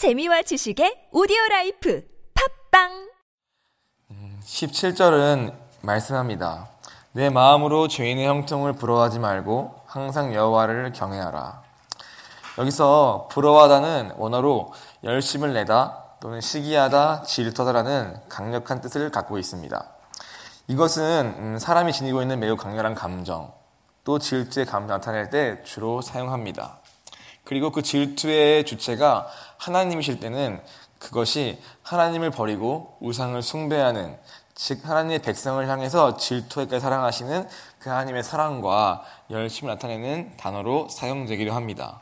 재미와 지식의 오디오 라이프 팟빵 17절은 말씀합니다. 내 마음으로 죄인의 형통을 부러워하지 말고 항상 여호와를 경외하라. 여기서 부러워하다는 원어로 열심을 내다 또는 시기하다, 질투하다라는 강력한 뜻을 갖고 있습니다. 이것은 음, 사람이 지니고 있는 매우 강렬한 감정, 또 질투의 감정 나타낼 때 주로 사용합니다. 그리고 그 질투의 주체가 하나님이실 때는 그것이 하나님을 버리고 우상을 숭배하는 즉 하나님의 백성을 향해서 질투하게 사랑하시는 그 하나님의 사랑과 열심을 나타내는 단어로 사용되기도 합니다.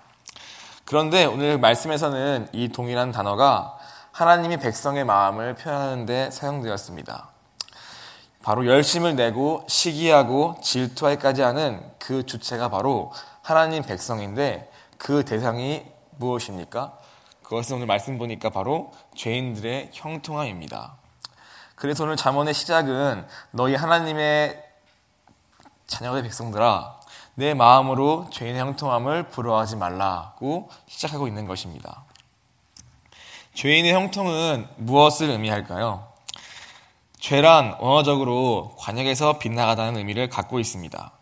그런데 오늘 말씀에서는 이 동일한 단어가 하나님이 백성의 마음을 표현하는 데 사용되었습니다. 바로 열심을 내고 시기하고 질투하기까지 하는 그 주체가 바로 하나님 백성인데 그 대상이 무엇입니까? 그것은 오늘 말씀 보니까 바로 죄인들의 형통함입니다. 그래서 오늘 잠언의 시작은 너희 하나님의 자녀의 백성들아 내 마음으로 죄인의 형통함을 부러워하지 말라고 시작하고 있는 것입니다. 죄인의 형통은 무엇을 의미할까요? 죄란 언어적으로 관역에서 빗나가다는 의미를 갖고 있습니다.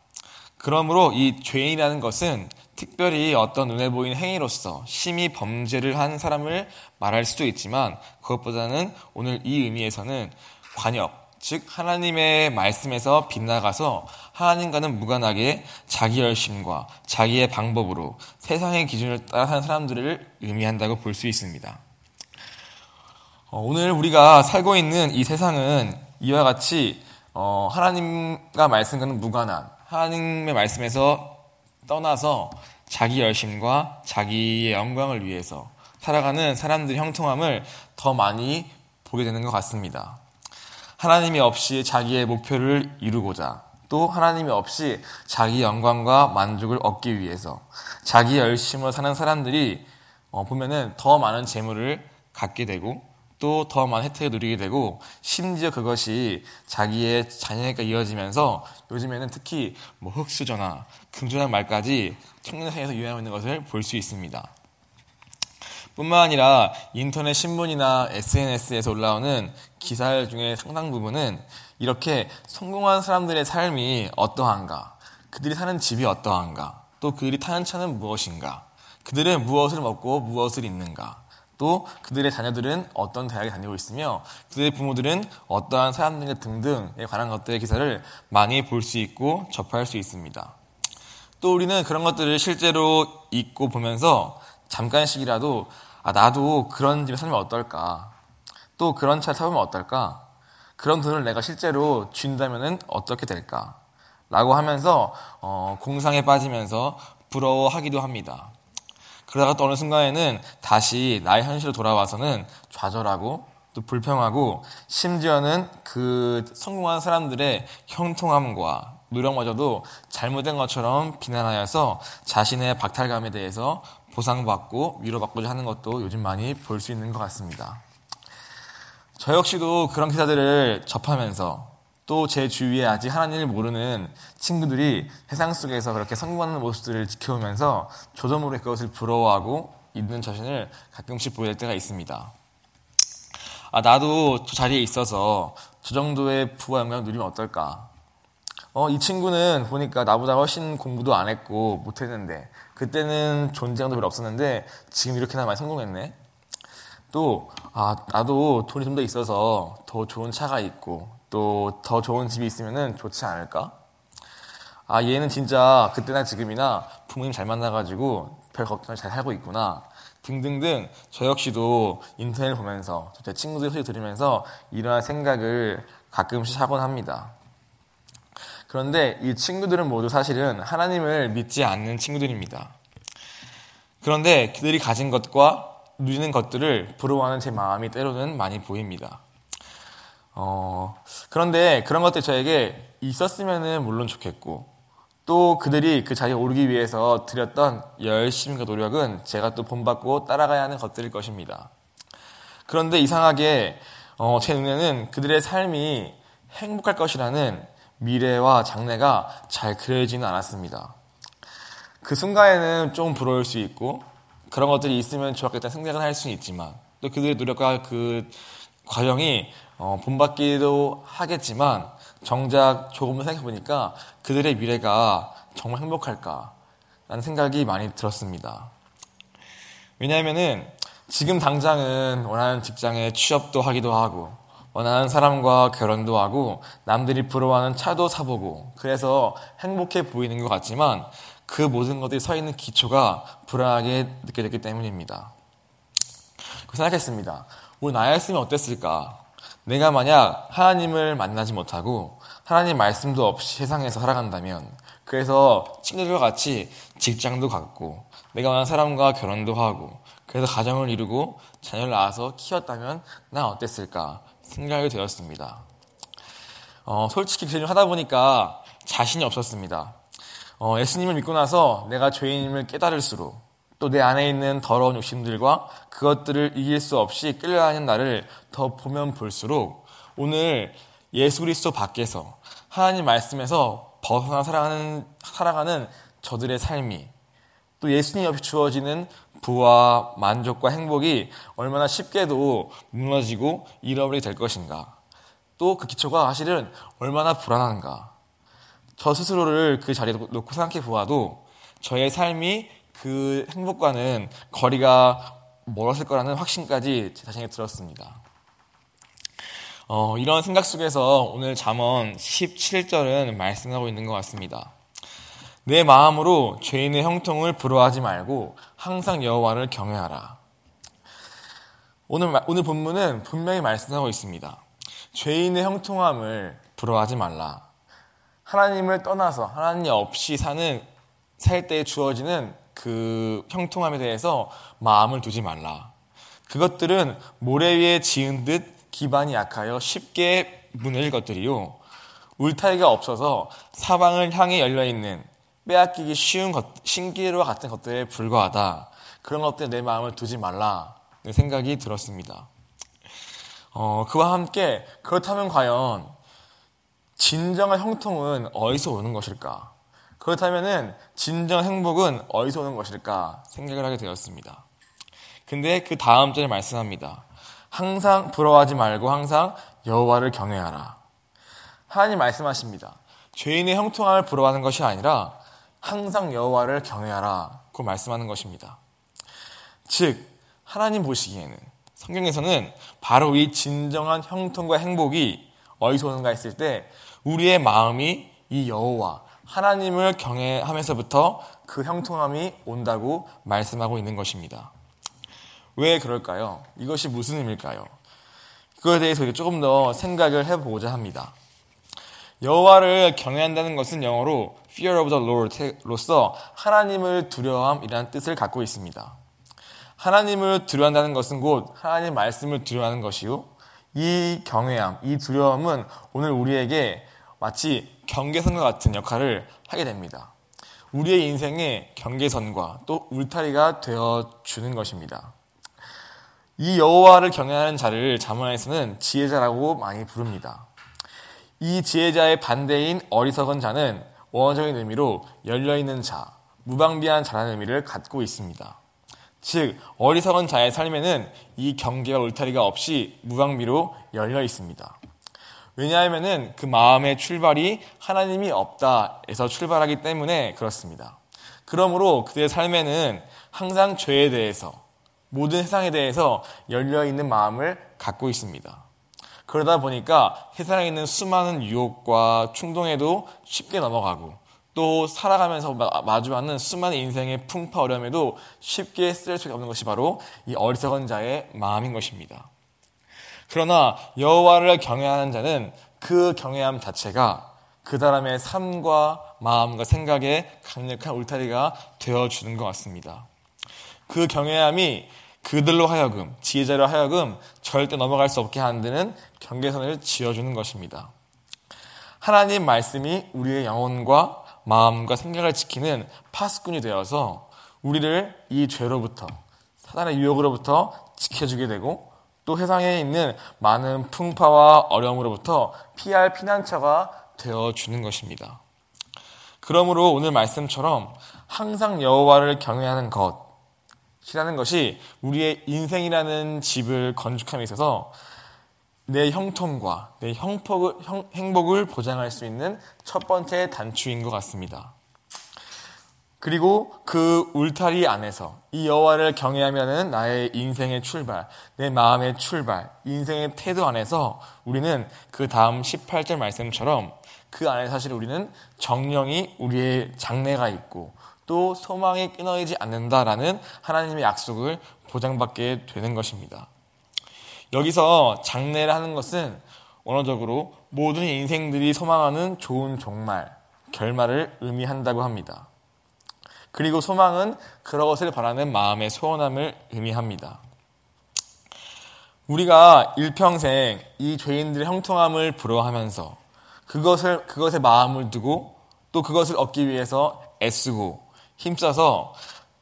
그러므로 이 죄인이라는 것은 특별히 어떤 눈에 보이는 행위로서 심히 범죄를 한 사람을 말할 수도 있지만 그것보다는 오늘 이 의미에서는 관역, 즉 하나님의 말씀에서 빗나가서 하나님과는 무관하게 자기 열심과 자기의 방법으로 세상의 기준을 따라 사는 사람들을 의미한다고 볼 수 있습니다. 어, 오늘 우리가 살고 있는 이 세상은 이와 같이 어, 하나님과 말씀과는 무관한 하나님의 말씀에서 떠나서 자기 열심과 자기의 영광을 위해서 살아가는 사람들의 형통함을 더 많이 보게 되는 것 같습니다. 하나님이 없이 자기의 목표를 이루고자 또 하나님이 없이 자기 영광과 만족을 얻기 위해서 자기 열심으로 사는 사람들이 어, 보면은 더 많은 재물을 갖게 되고 또 더 많은 혜택을 누리게 되고 심지어 그것이 자기의 자녀에게 이어지면서 요즘에는 특히 뭐 흑수저나 금전한 말까지 청년 사이에서 유행하고 있는 것을 볼 수 있습니다. 뿐만 아니라 인터넷 신문이나 SNS에서 올라오는 기사 중에 상당 부분은 이렇게 성공한 사람들의 삶이 어떠한가, 그들이 사는 집이 어떠한가, 또 그들이 타는 차는 무엇인가, 그들은 무엇을 먹고 무엇을 입는가, 또 그들의 자녀들은 어떤 대학에 다니고 있으며 그들의 부모들은 어떠한 사람들인가 등등에 관한 것들의 기사를 많이 볼 수 있고 접할 수 있습니다. 또 우리는 그런 것들을 실제로 읽고 보면서 잠깐씩이라도 아, 나도 그런 집에 살면 어떨까? 또 그런 차를 타보면 어떨까? 그런 돈을 내가 실제로 쥔다면 어떻게 될까? 라고 하면서 어, 공상에 빠지면서 부러워하기도 합니다. 그러다가 또 어느 순간에는 다시 나의 현실로 돌아와서는 좌절하고 또 불평하고 심지어는 그 성공한 사람들의 형통함과 노력마저도 잘못된 것처럼 비난하여서 자신의 박탈감에 대해서 보상받고 위로받고자 하는 것도 요즘 많이 볼 수 있는 것 같습니다. 저 역시도 그런 기사들을 접하면서 또 제 주위에 아직 하나님을 모르는 친구들이 세상 속에서 그렇게 성공하는 모습들을 저도 모르게 그것을 부러워하고 있는 자신을 가끔씩 될 때가 있습니다. 아, 나도 저 자리에 있어서 저 정도의 부와 영광을 누리면 어떨까? 어, 이 친구는 보니까 나보다 훨씬 공부도 안 했고 못했는데 그때는 존재감도 별로 없었는데 지금 이렇게나 많이 성공했네. 또 아, 나도 돈이 좀 더 있어서 더 좋은 차가 있고 또 더 좋은 집이 있으면 좋지 않을까? 아 얘는 진짜 그때나 지금이나 부모님 잘 만나가지고 별 걱정을 잘 살고 있구나. 등등등 저 역시도 인터넷 을 보면서 제 친구들 소리 들으면서 이러한 생각을 가끔씩 하곤 합니다. 그런데 이 친구들은 모두 사실은 하나님을 믿지 않는 친구들입니다. 그런데 그들이 가진 것과 누리는 것들을 부러워하는 제 마음이 때로는 많이 보입니다. 어, 그런데 그런 것들 저에게 있었으면 물론 좋겠고, 또 그들이 그 자리에 오르기 위해서 들였던 열심과 노력은 제가 또 본받고 따라가야 하는 것들일 것입니다. 그런데 이상하게 어, 제 눈에는 그들의 삶이 행복할 것이라는 미래와 장래가 잘 그려지는 않았습니다. 그 순간에는 좀 부러울 수 있고, 그런 것들이 있으면 좋았겠다는 생각은 할 수는 있지만 또 그들의 노력과 그 과정이 어, 본받기도 하겠지만 정작 조금 생각해 보니까 그들의 미래가 정말 행복할까라는 생각이 많이 들었습니다. 왜냐하면은 지금 당장은 원하는 직장에 취업도 하기도 하고 원하는 사람과 결혼도 하고 남들이 부러워하는 차도 사보고 그래서 행복해 보이는 것 같지만 그 모든 것들이 서 있는 기초가 불안하게 느껴졌기 때문입니다. 생각했습니다. 우리 나였으면 어땠을까? 내가 만약 하나님을 만나지 못하고 하나님 말씀도 없이 세상에서 살아간다면 그래서 친구들과 같이 직장도 갖고 내가 원하는 사람과 결혼도 하고 그래서 가정을 이루고 자녀를 낳아서 키웠다면 난 어땠을까 생각이 되었습니다. 어, 솔직히 그 하다 보니까 자신이 없었습니다. 어, 예수님을 믿고 나서 내가 죄인임을 깨달을수록 또 내 안에 있는 더러운 욕심들과 그것들을 이길 수 없이 끌려가는 나를 더 보면 볼수록 오늘 예수 그리스도 밖에서 하나님 말씀에서 벗어나 살아가는, 살아가는 저들의 삶이 또 예수님 옆에 주어지는 부와 만족과 행복이 얼마나 쉽게도 무너지고 잃어버리게 될 것인가. 또 그 기초가 사실은 얼마나 불안한가. 저 스스로를 그 자리에 놓고 생각해 보아도 저의 삶이 그 행복과는 거리가 멀었을 거라는 확신까지 제 자신에게 들었습니다. 어, 이런 생각 속에서 오늘 잠언 17절은 말씀하고 있는 것 같습니다. 내 마음으로 죄인의 형통을 부러워하지 말고 항상 여호와를 경외하라. 오늘 오늘 본문은 분명히 말씀하고 있습니다. 죄인의 형통함을 부러워하지 말라. 하나님을 떠나서 하나님 없이 사는 살 때 주어지는 그 형통함에 대해서 마음을 두지 말라. 그것들은 모래 위에 지은 듯 기반이 약하여 쉽게 무너질 것들이요. 울타리가 없어서 사방을 향해 열려 있는 빼앗기기 쉬운 것, 신기루와 같은 것들에 불과하다. 그런 것들에 내 마음을 두지 말라. 생각이 들었습니다. 어, 그와 함께 그렇다면 과연 진정한 형통은 어디서 오는 것일까? 그렇다면은 진정 행복은 어디서 오는 것일까 생각을 하게 되었습니다. 근데 그 다음 절에 말씀합니다. 항상 부러워하지 말고 항상 여호와를 경외하라. 하나님 말씀하십니다. 죄인의 형통함을 부러워하는 것이 아니라 항상 여호와를 경외하라고 말씀하는 것입니다. 즉 하나님 보시기에는 성경에서는 바로 이 진정한 형통과 행복이 어디서 오는가 했을 때 우리의 마음이 이 여호와 하나님을 경외하면서부터 그 형통함이 온다고 말씀하고 있는 것입니다. 왜 그럴까요? 이것이 무슨 의미일까요? 그거에 대해서 조금 더 생각을 해보고자 합니다. 여호와를 경외한다는 것은 영어로 fear of the Lord로서 하나님을 두려움이라는 뜻을 갖고 있습니다. 하나님을 두려워한다는 것은 곧 하나님 말씀을 두려워하는 것이요. 이 경외함, 이 두려움은 오늘 우리에게 마치 경계선과 같은 역할을 하게 됩니다. 우리의 인생의 경계선과 또 울타리가 되어 주는 것입니다. 이 여호와를 경외하는 자를 자문에서는 지혜자라고 많이 부릅니다. 이 지혜자의 반대인 어리석은 자는 원어적인 의미로 열려있는 자, 무방비한 자라는 의미를 갖고 있습니다. 즉, 어리석은 자의 삶에는 이 경계와 울타리가 없이 무방비로 열려 있습니다. 왜냐하면 그 마음의 출발이 하나님이 없다에서 출발하기 때문에 그렇습니다. 그러므로 그들의 삶에는 항상 죄에 대해서, 모든 세상에 대해서 열려 있는 마음을 갖고 있습니다. 그러다 보니까 세상에 있는 수많은 유혹과 충동에도 쉽게 넘어가고 또 살아가면서 마주하는 수많은 인생의 풍파 어려움에도 쉽게 쓰일 수 없는 것이 바로 이 어리석은 자의 마음인 것입니다. 그러나 여호와를 경외하는 자는 그 경외함 자체가 그 사람의 삶과 마음과 생각에 강력한 울타리가 되어 주는 것 같습니다. 그 경외함이 그들로 하여금, 지혜자로 하여금 절대 넘어갈 수 없게 하는 경계선을 지어 주는 것입니다. 하나님 말씀이 우리의 영혼과 마음과 생각을 지키는 파수꾼이 되어서 우리를 이 죄로부터, 사단의 유혹으로부터 지켜주게 되고 또 세상에 있는 많은 풍파와 어려움으로부터 피할 피난처가 되어 주는 것입니다. 그러므로 오늘 말씀처럼 항상 여호와를 경외하는 것, 이라는 것이 우리의 인생이라는 집을 건축함에 있어서 내 형통과 내 형폭을, 형, 행복을 보장할 수 있는 첫 번째 단추인 것 같습니다. 그리고 그 울타리 안에서 이 여호와를 경외하면은 나의 인생의 출발, 내 마음의 출발, 인생의 태도 안에서 우리는 그 다음 18절 말씀처럼 그 안에 사실 우리는 정령이 우리의 장래가 있고 또 소망이 끊어지지 않는다라는 하나님의 약속을 보장받게 되는 것입니다. 여기서 장래를 하는 것은 원어적으로 모든 인생들이 소망하는 좋은 종말, 결말을 의미한다고 합니다. 그리고 소망은 그것을 바라는 마음의 소원함을 의미합니다. 우리가 일평생 이 죄인들의 형통함을 부러워하면서 그것을, 그것에 마음을 두고 또 그것을 얻기 위해서 애쓰고 힘써서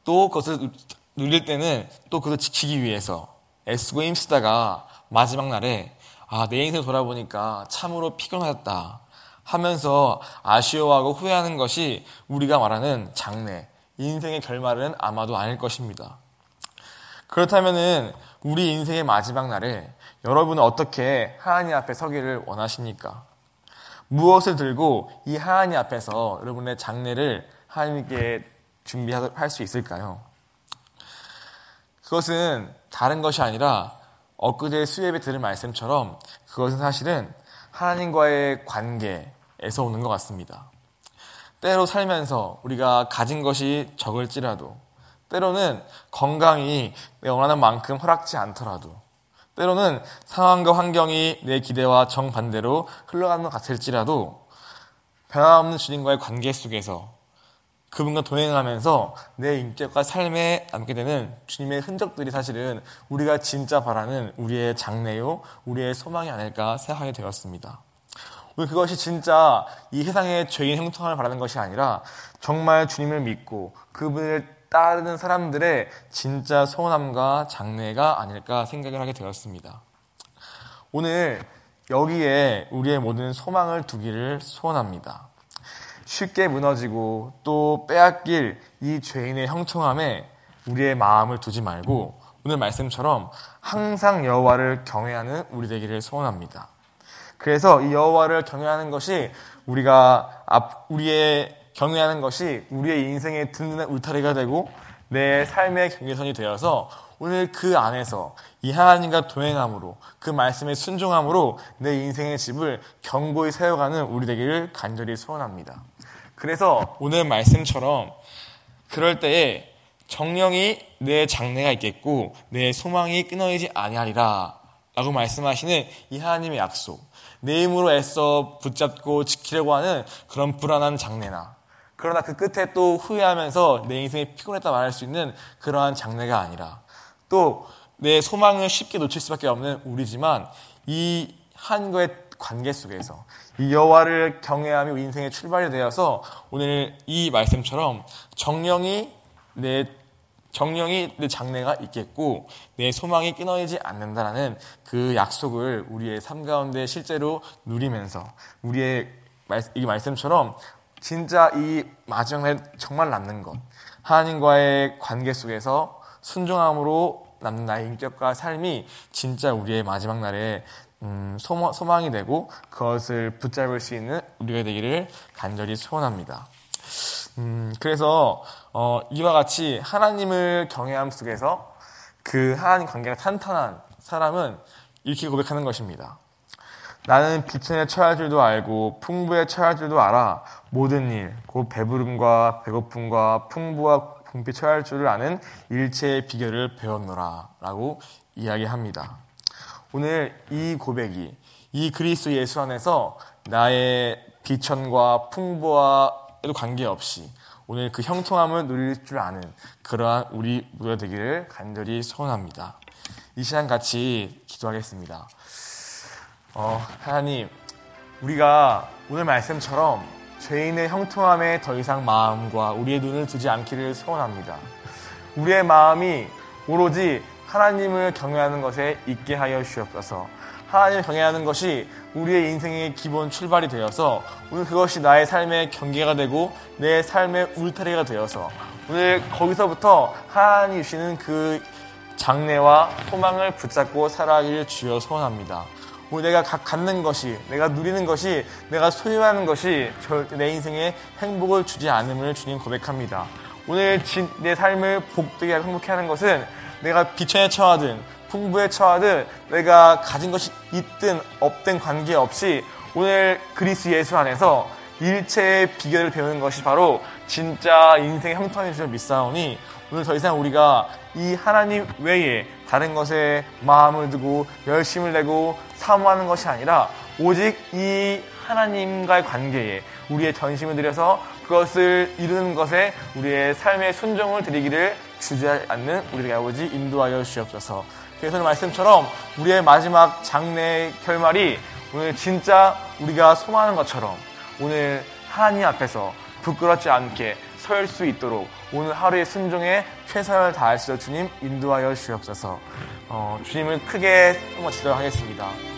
또 그것을 누릴 때는 또 그것을 지키기 위해서 애쓰고 힘쓰다가 마지막 날에 아, 내 인생 돌아보니까 참으로 피곤하다 하면서 아쉬워하고 후회하는 것이 우리가 말하는 장래, 인생의 결말은 아마도 아닐 것입니다. 그렇다면은 우리 인생의 마지막 날에 여러분은 어떻게 하나님 앞에 서기를 원하십니까? 무엇을 들고 이 하나님 앞에서 여러분의 장래를 하나님께 준비할 수 있을까요? 그것은 다른 것이 아니라 엊그제 수예배 들은 말씀처럼 그것은 사실은 하나님과의 관계에서 오는 것 같습니다. 때로 살면서 우리가 가진 것이 적을지라도 때로는 건강이 내 원하는 만큼 허락지 않더라도 때로는 상황과 환경이 내 기대와 정반대로 흘러가는 것 같을지라도 변함없는 주님과의 관계 속에서 그분과 동행하면서 내 인격과 삶에 남게 되는 주님의 흔적들이 사실은 우리가 진짜 바라는 우리의 장래요, 우리의 소망이 아닐까 생각하게 되었습니다. 우리 그것이 진짜 이 세상의 죄인 형통을 바라는 것이 아니라 정말 주님을 믿고 그분을 따르는 사람들의 진짜 소원함과 장래가 아닐까 생각을 하게 되었습니다. 오늘 여기에 우리의 모든 소망을 두기를 소원합니다. 쉽게 무너지고 또 빼앗길 이 죄인의 형통함에 우리의 마음을 두지 말고 오늘 말씀처럼 항상 여호와를 경외하는 우리 되기를 소원합니다. 그래서 이 여호와를 경외하는 것이 우리가 앞 우리의 경외하는 것이 우리의 인생의 든든한 울타리가 되고 내 삶의 경계선이 되어서 오늘 그 안에서 이 하나님과 동행함으로 그 말씀에 순종함으로 내 인생의 집을 견고히 세워가는 우리 되기를 간절히 소원합니다. 그래서 오늘 말씀처럼 그럴 때에 정령이 내 장래가 있겠고 내 소망이 끊어지지 아니하리라 라고 말씀하시는 이 하나님의 약속. 내 힘으로 애써 붙잡고 지키려고 하는 그런 불안한 장래나 그러나 그 끝에 또 후회하면서 내 인생이 피곤했다 말할 수 있는 그러한 장래가 아니라 또 내 소망을 쉽게 놓칠 수밖에 없는 우리지만 이 한과의 관계 속에서 이 여호와를 경외하며 인생의 출발이 되어서 오늘 이 말씀처럼 정령이 내 정령이 내 장래가 있겠고 내 소망이 끊어지지 않는다라는 그 약속을 우리의 삶 가운데 실제로 누리면서 우리의 이 말씀처럼 진짜 이 마지막 날 정말 남는 것 하나님과의 관계 속에서 순종함으로 남는 나의 인격과 삶이 진짜 우리의 마지막 날에 음, 소망, 이 되고 그것을 붙잡을 수 있는 우리가 되기를 간절히 소원합니다. 음, 그래서 어, 이와 같이 하나님을 경외함 속에서 그 하나님 관계가 탄탄한 사람은 이렇게 고백하는 것입니다. 나는 비천에 처할 줄도 알고 풍부에 처할 줄도 알아 모든 일, 곧 배부름과 배고픔과 풍부와 궁핍 처할 줄을 아는 일체의 비결을 배웠노라 라고 이야기합니다. 오늘 이 고백이 이 그리스도 예수 안에서 나의 비천과 풍부와에도 관계없이 오늘 그 형통함을 누릴 줄 아는 그러한 우리 모두가 되기를 간절히 소원합니다. 이 시간 같이 기도하겠습니다. 어, 하나님, 우리가 오늘 말씀처럼 죄인의 형통함에 더 이상 마음과 우리의 눈을 두지 않기를 소원합니다. 우리의 마음이 오로지 하나님을 경외하는 것에 있게 하여 주옵소서. 하나님을 경외하는 것이 우리의 인생의 기본 출발이 되어서 오늘 그것이 나의 삶의 경계가 되고 내 삶의 울타리가 되어서 오늘 거기서부터 하나님 주시는 그 장래와 소망을 붙잡고 살아가기를 주여 소원합니다. 오늘 내가 갖는 것이, 내가 누리는 것이, 내가 소유하는 것이 절대 내 인생에 행복을 주지 않음을 주님 고백합니다. 오늘 내 삶을 복되게 행복해 하는 것은 내가 비천에 처하든 풍부에 처하든 내가 가진 것이 있든 없든 관계없이 오늘 그리스 예수 안에서 일체의 비결을 배우는 것이 바로 진짜 인생의 형통인 줄 믿사오니 오늘 더 이상 우리가 이 하나님 외에 다른 것에 마음을 두고 열심을 내고 사모하는 것이 아니라 오직 이 하나님과의 관계에 우리의 전심을 들여서 그것을 이루는 것에 우리의 삶의 순종을 드리기를 주지 않는 우리에게 아버지 인도하여 주시옵소서. 오늘 말씀처럼 우리의 마지막 장래 결말이 오늘 진짜 우리가 소망하는 것처럼 오늘 하나님 앞에서 부끄럽지 않게 설 수 있도록 오늘 하루의 순종에 최선을 있도록 주님 인도하여 주옵소서. 어, 주님을 크게 한번 기도하겠습니다.